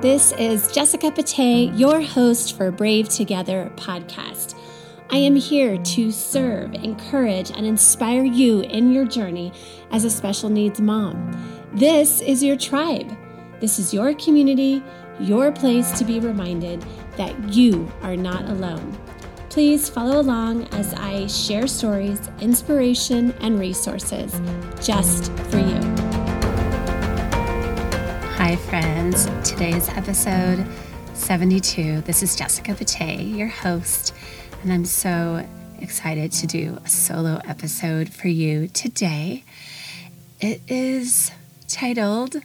This is Jessica Pate, your host for Brave Together podcast. I am here to serve, encourage, and inspire you in your journey as a special needs mom. This is your tribe. This is your community, your place to be reminded that you are not alone. Please follow along as I share stories, inspiration, and resources just for you. Hi, friends. Today's episode 72. This is Jessica Pate, your host, and I'm so excited to do a solo episode for you today. It is titled,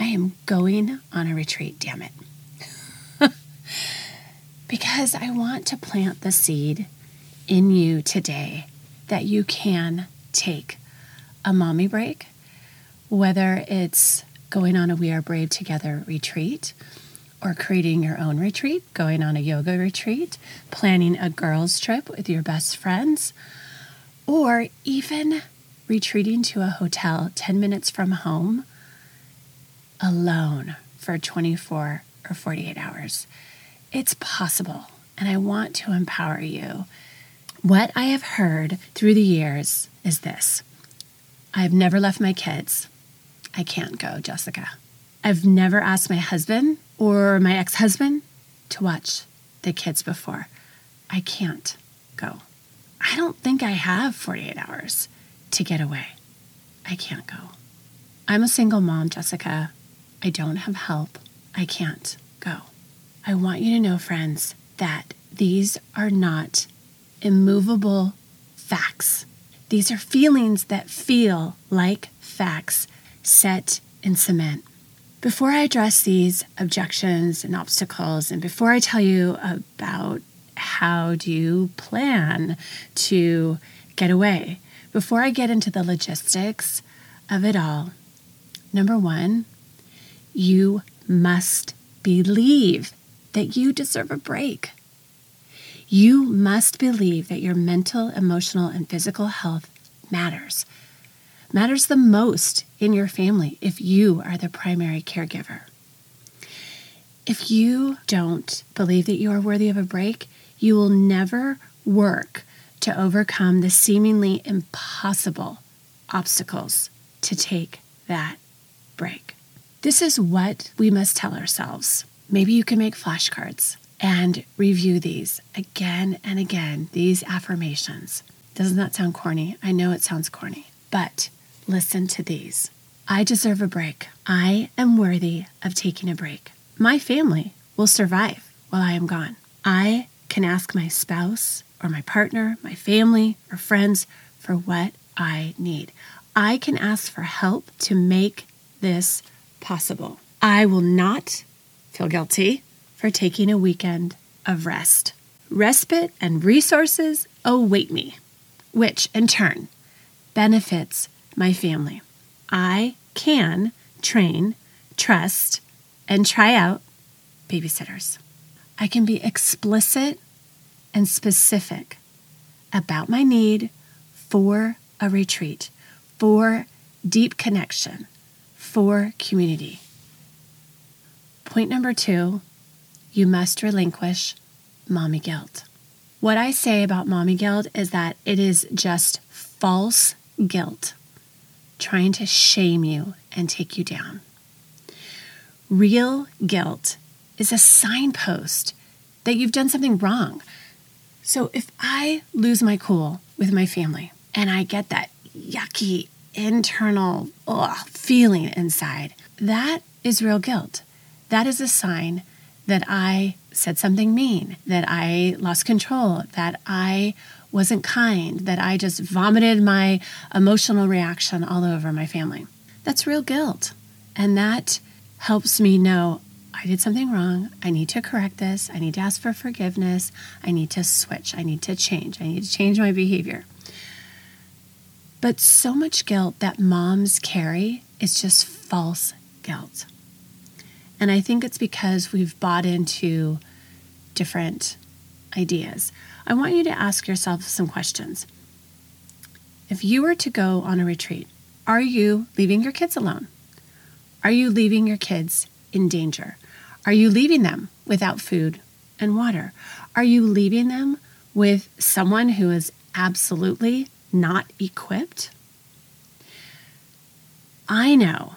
I Am Going on a Retreat, Damn It because I want to plant the seed in you today that you can take a mommy break, whether it's going on a We Are Brave Together retreat or creating your own retreat, going on a yoga retreat, planning a girls' trip with your best friends, or even retreating to a hotel 10 minutes from home alone for 24 or 48 hours. It's possible, and I want to empower you. What I have heard through the years is this I've never left my kids. I can't go, Jessica. I've never asked my husband or my ex husband to watch the kids before. I can't go. I don't think I have 48 hours to get away. I can't go. I'm a single mom, Jessica. I don't have help. I can't go. I want you to know, friends, that these are not immovable facts. These are feelings that feel like facts set in cement. Before I address these objections and obstacles, and before I tell you about how do you plan to get away, before I get into the logistics of it all, number one, you must believe that you deserve a break. You must believe that your mental, emotional, and physical health matters. Matters the most in your family if you are the primary caregiver. If you don't believe that you are worthy of a break, you will never work to overcome the seemingly impossible obstacles to take that break. This is what we must tell ourselves. Maybe you can make flashcards and review these again and again, these affirmations. Doesn't that sound corny? I know it sounds corny, but listen to these. I deserve a break. I am worthy of taking a break. My family will survive while I am gone. I can ask my spouse or my partner, my family, or friends for what I need. I can ask for help to make this possible. I will not feel guilty for taking a weekend of rest. Respite and resources await me, which in turn benefits my family. I can train, trust, and try out babysitters. I can be explicit and specific about my need for a retreat, for deep connection, for community. Point number two you must relinquish mommy guilt. What I say about mommy guilt is that it is just false guilt trying to shame you and take you down. Real guilt is a signpost that you've done something wrong. So if I lose my cool with my family and I get that yucky internal ugh, feeling inside, that is real guilt that is a sign that I said something mean, that I lost control, that I wasn't kind, that I just vomited my emotional reaction all over my family. That's real guilt. And that helps me know I did something wrong. I need to correct this. I need to ask for forgiveness. I need to switch. I need to change. I need to change my behavior. But so much guilt that moms carry is just false guilt. And I think it's because we've bought into different ideas. I want you to ask yourself some questions. If you were to go on a retreat, are you leaving your kids alone? Are you leaving your kids in danger? Are you leaving them without food and water? Are you leaving them with someone who is absolutely not equipped? I know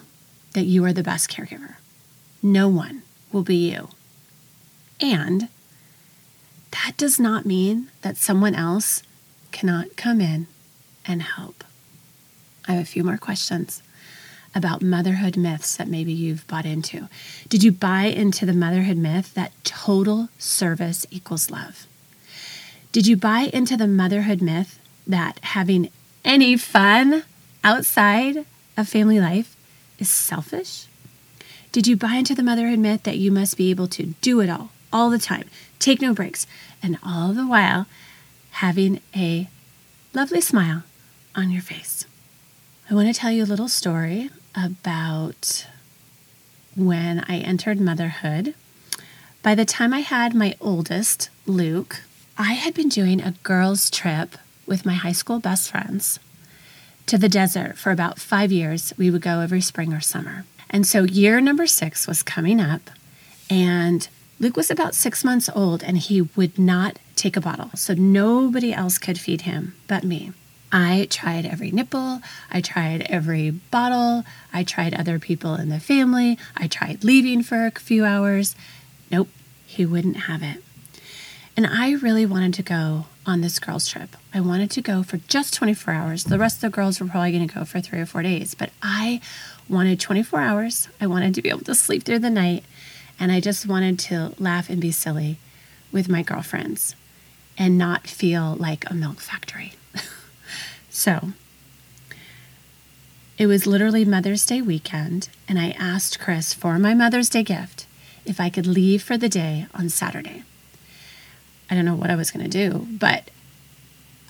that you are the best caregiver. No one will be you. And that does not mean that someone else cannot come in and help. I have a few more questions about motherhood myths that maybe you've bought into. Did you buy into the motherhood myth that total service equals love? Did you buy into the motherhood myth that having any fun outside of family life is selfish? Did you buy into the motherhood myth that you must be able to do it all, all the time, take no breaks, and all the while having a lovely smile on your face? I want to tell you a little story about when I entered motherhood. By the time I had my oldest, Luke, I had been doing a girls' trip with my high school best friends to the desert for about five years. We would go every spring or summer. And so year number six was coming up, and Luke was about six months old and he would not take a bottle. So nobody else could feed him but me. I tried every nipple, I tried every bottle, I tried other people in the family, I tried leaving for a few hours. Nope, he wouldn't have it. And I really wanted to go on this girls' trip. I wanted to go for just 24 hours. The rest of the girls were probably going to go for three or four days, but I wanted 24 hours. I wanted to be able to sleep through the night, and I just wanted to laugh and be silly with my girlfriends and not feel like a milk factory. So it was literally Mother's Day weekend, and I asked Chris for my Mother's Day gift if I could leave for the day on Saturday. I don't know what I was going to do, but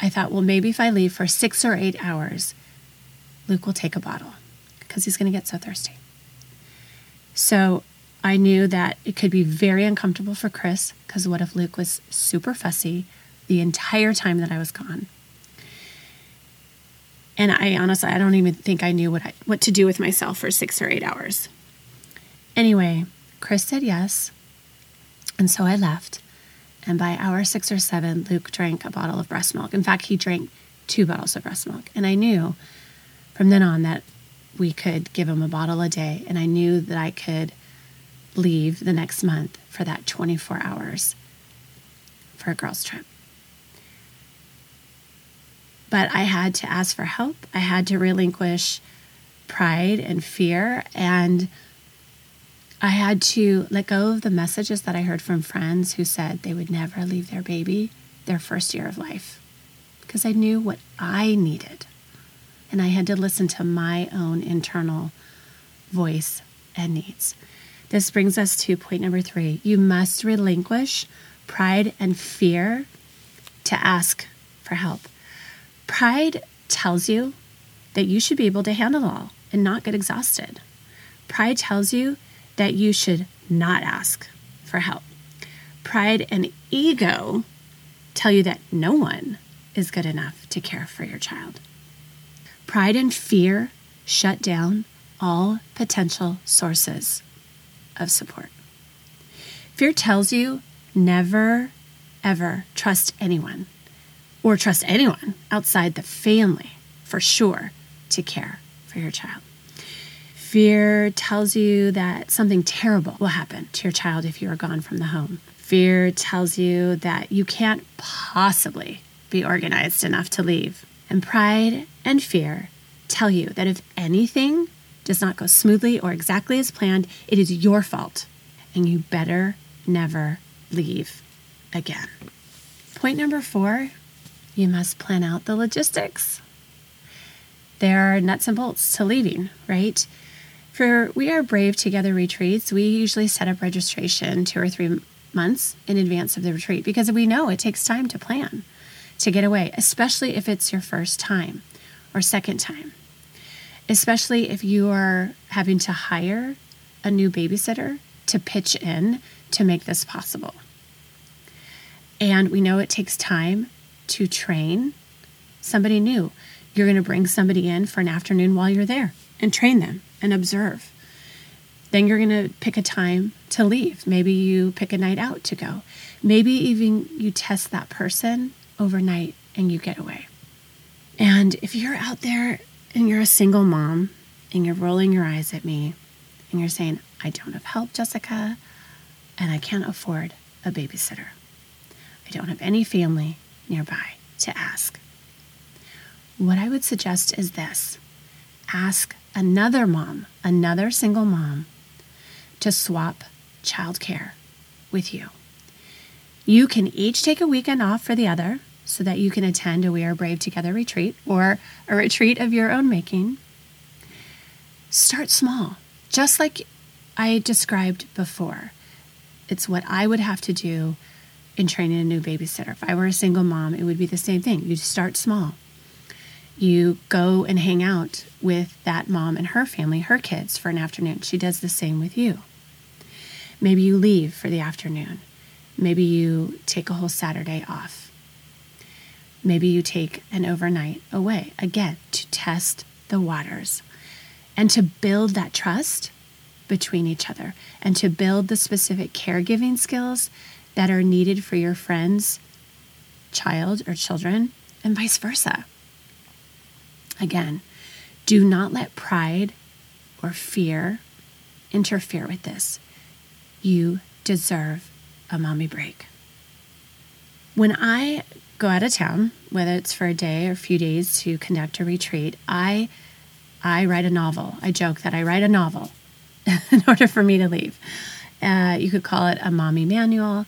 I thought, well, maybe if I leave for six or eight hours, Luke will take a bottle because he's going to get so thirsty. So I knew that it could be very uncomfortable for Chris because what if Luke was super fussy the entire time that I was gone? And I honestly, I don't even think I knew what I, what to do with myself for six or eight hours. Anyway, Chris said yes, and so I left. And by hour six or seven, Luke drank a bottle of breast milk. In fact, he drank two bottles of breast milk. And I knew from then on that we could give him a bottle a day. And I knew that I could leave the next month for that 24 hours for a girls' trip. But I had to ask for help. I had to relinquish pride and fear. And I had to let go of the messages that I heard from friends who said they would never leave their baby their first year of life because I knew what I needed. And I had to listen to my own internal voice and needs. This brings us to point number three. You must relinquish pride and fear to ask for help. Pride tells you that you should be able to handle all and not get exhausted. Pride tells you that you should not ask for help. Pride and ego tell you that no one is good enough to care for your child. Pride and fear shut down all potential sources of support. Fear tells you never, ever trust anyone or trust anyone outside the family for sure to care for your child. Fear tells you that something terrible will happen to your child if you are gone from the home. Fear tells you that you can't possibly be organized enough to leave. And pride and fear tell you that if anything does not go smoothly or exactly as planned, it is your fault. And you better never leave again. Point number four you must plan out the logistics. There are nuts and bolts to leaving, right? For We Are Brave Together retreats, we usually set up registration two or three months in advance of the retreat because we know it takes time to plan to get away, especially if it's your first time or second time. Especially if you are having to hire a new babysitter to pitch in to make this possible. And we know it takes time to train somebody new. You're going to bring somebody in for an afternoon while you're there and train them and observe. Then you're going to pick a time to leave. Maybe you pick a night out to go. Maybe even you test that person overnight and you get away. And if you're out there and you're a single mom and you're rolling your eyes at me and you're saying, I don't have help, Jessica, and I can't afford a babysitter. I don't have any family nearby to ask. What I would suggest is this ask another mom, another single mom, to swap childcare with you. You can each take a weekend off for the other so that you can attend a We Are Brave Together retreat or a retreat of your own making. Start small, just like I described before. It's what I would have to do in training a new babysitter. If I were a single mom, it would be the same thing. You start small. You go and hang out with that mom and her family, her kids, for an afternoon. She does the same with you. Maybe you leave for the afternoon. Maybe you take a whole Saturday off. Maybe you take an overnight away, again, to test the waters and to build that trust between each other and to build the specific caregiving skills that are needed for your friend's child or children, and vice versa. Again, do not let pride or fear interfere with this. You deserve a mommy break. When I go out of town, whether it's for a day or a few days to conduct a retreat, I I write a novel. I joke that I write a novel in order for me to leave. Uh, you could call it a mommy manual.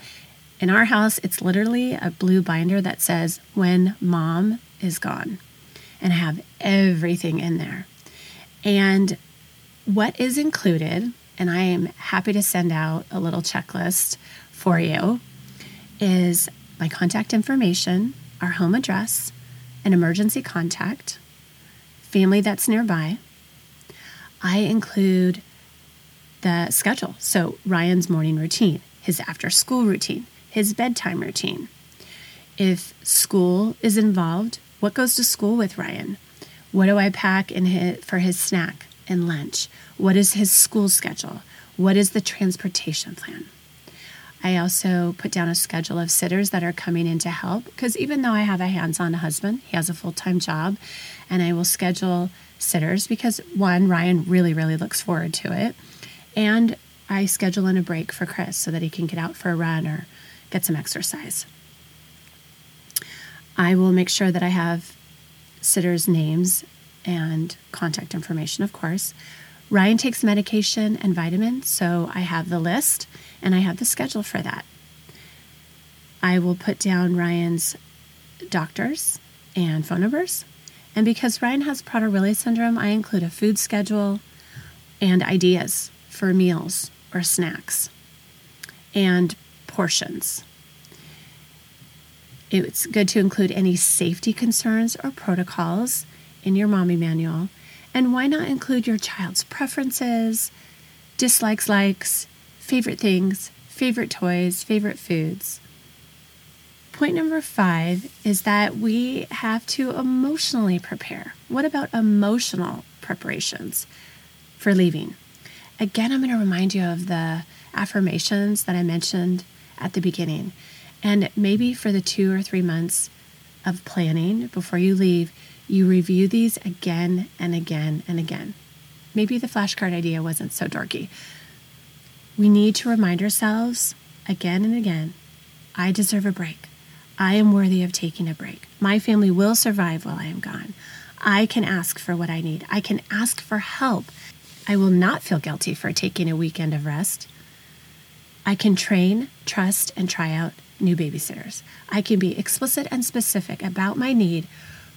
In our house, it's literally a blue binder that says "When Mom is Gone," and I have everything in there. And what is included, and I am happy to send out a little checklist for you, is my contact information, our home address, an emergency contact, family that's nearby. I include the schedule. So, Ryan's morning routine, his after school routine, his bedtime routine. If school is involved, what goes to school with Ryan? What do I pack in his, for his snack and lunch? What is his school schedule? What is the transportation plan? I also put down a schedule of sitters that are coming in to help because even though I have a hands on husband, he has a full time job, and I will schedule sitters because one, Ryan really, really looks forward to it. And I schedule in a break for Chris so that he can get out for a run or get some exercise. I will make sure that I have sitters' names and contact information, of course. Ryan takes medication and vitamins, so I have the list and I have the schedule for that. I will put down Ryan's doctors and phone numbers. And because Ryan has Prader-Willi syndrome, I include a food schedule and ideas for meals or snacks and portions. It's good to include any safety concerns or protocols in your mommy manual and why not include your child's preferences, dislikes, likes, favorite things, favorite toys, favorite foods? Point number five is that we have to emotionally prepare. What about emotional preparations for leaving? Again, I'm going to remind you of the affirmations that I mentioned at the beginning. And maybe for the two or three months of planning before you leave, you review these again and again and again. Maybe the flashcard idea wasn't so dorky. We need to remind ourselves again and again I deserve a break. I am worthy of taking a break. My family will survive while I am gone. I can ask for what I need. I can ask for help. I will not feel guilty for taking a weekend of rest. I can train, trust, and try out new babysitters. I can be explicit and specific about my need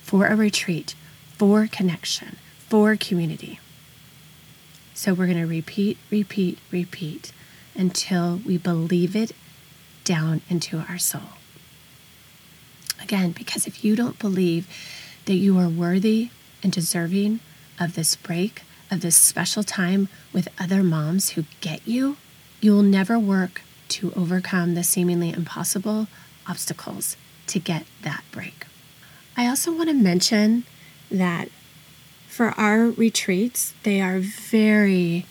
for a retreat, for connection, for community. So we're going to repeat, repeat, repeat until we believe it down into our soul. Again, because if you don't believe that you are worthy and deserving of this break, of this special time with other moms who get you, you will never work to overcome the seemingly impossible obstacles to get that break. I also want to mention that for our retreats, they are very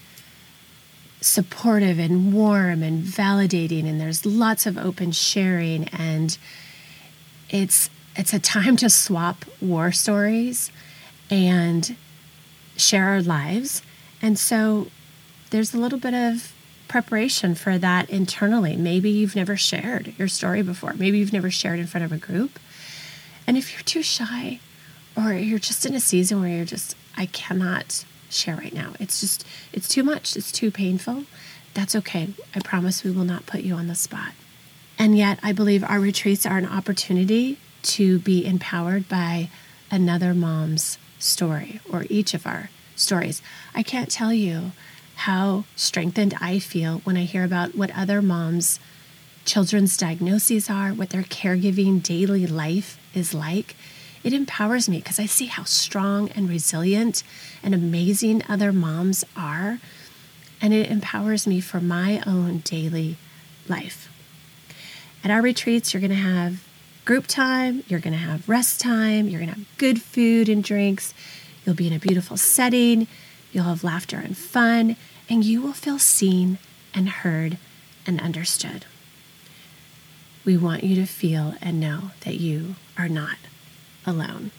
supportive and warm and validating and there's lots of open sharing and it's it's a time to swap war stories and share our lives. And so there's a little bit of preparation for that internally. Maybe you've never shared your story before. Maybe you've never shared in front of a group. And if you're too shy or you're just in a season where you're just, I cannot share right now, it's just, it's too much, it's too painful, that's okay. I promise we will not put you on the spot. And yet, I believe our retreats are an opportunity to be empowered by another mom's story or each of our stories. I can't tell you how strengthened I feel when I hear about what other moms' children's diagnoses are, what their caregiving daily life is like. It empowers me because I see how strong and resilient and amazing other moms are. And it empowers me for my own daily life. At our retreats, you're going to have group time, you're going to have rest time, you're going to have good food and drinks, you'll be in a beautiful setting, you'll have laughter and fun, and you will feel seen and heard and understood. We want you to feel and know that you are not alone.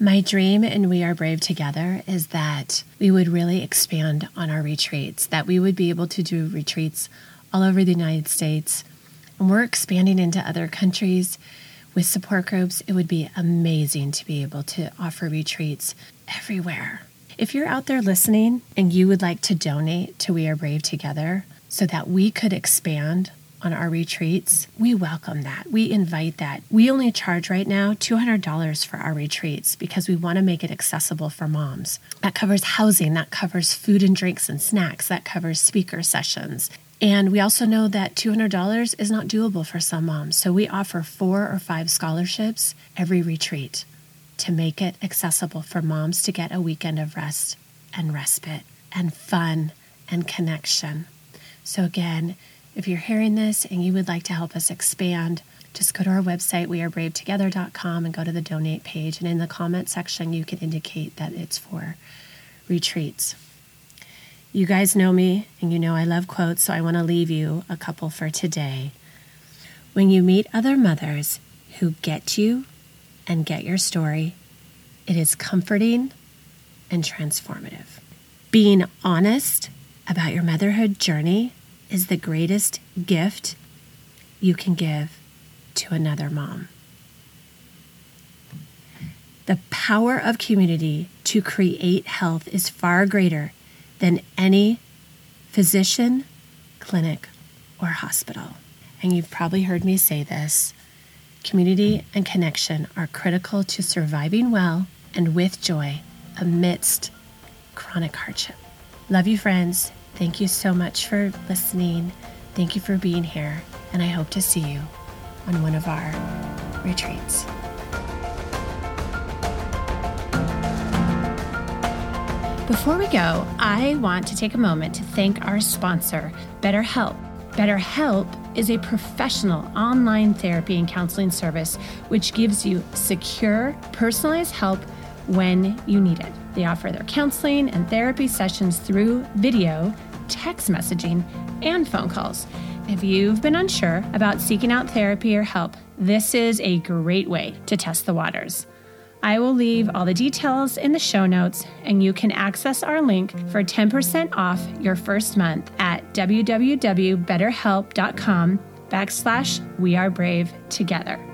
My dream and We Are Brave Together is that we would really expand on our retreats, that we would be able to do retreats all over the United States and we're expanding into other countries with support groups. It would be amazing to be able to offer retreats everywhere. If you're out there listening and you would like to donate to We Are Brave Together so that we could expand on our retreats, we welcome that. We invite that. We only charge right now $200 for our retreats because we want to make it accessible for moms. That covers housing, that covers food and drinks and snacks, that covers speaker sessions. And we also know that $200 is not doable for some moms. So we offer four or five scholarships every retreat to make it accessible for moms to get a weekend of rest and respite and fun and connection. So, again, if you're hearing this and you would like to help us expand, just go to our website, wearebravetogether.com, and go to the donate page. And in the comment section, you can indicate that it's for retreats. You guys know me, and you know I love quotes, so I want to leave you a couple for today. When you meet other mothers who get you and get your story, it is comforting and transformative. Being honest about your motherhood journey is the greatest gift you can give to another mom. The power of community to create health is far greater than any physician, clinic, or hospital. And you've probably heard me say this community and connection are critical to surviving well and with joy amidst chronic hardship. Love you, friends. Thank you so much for listening. Thank you for being here. And I hope to see you on one of our retreats. Before we go, I want to take a moment to thank our sponsor, BetterHelp. BetterHelp is a professional online therapy and counseling service which gives you secure, personalized help when you need it. They offer their counseling and therapy sessions through video, text messaging, and phone calls. If you've been unsure about seeking out therapy or help, this is a great way to test the waters. I will leave all the details in the show notes, and you can access our link for 10% off your first month at www.betterhelp.com backslash we are brave together.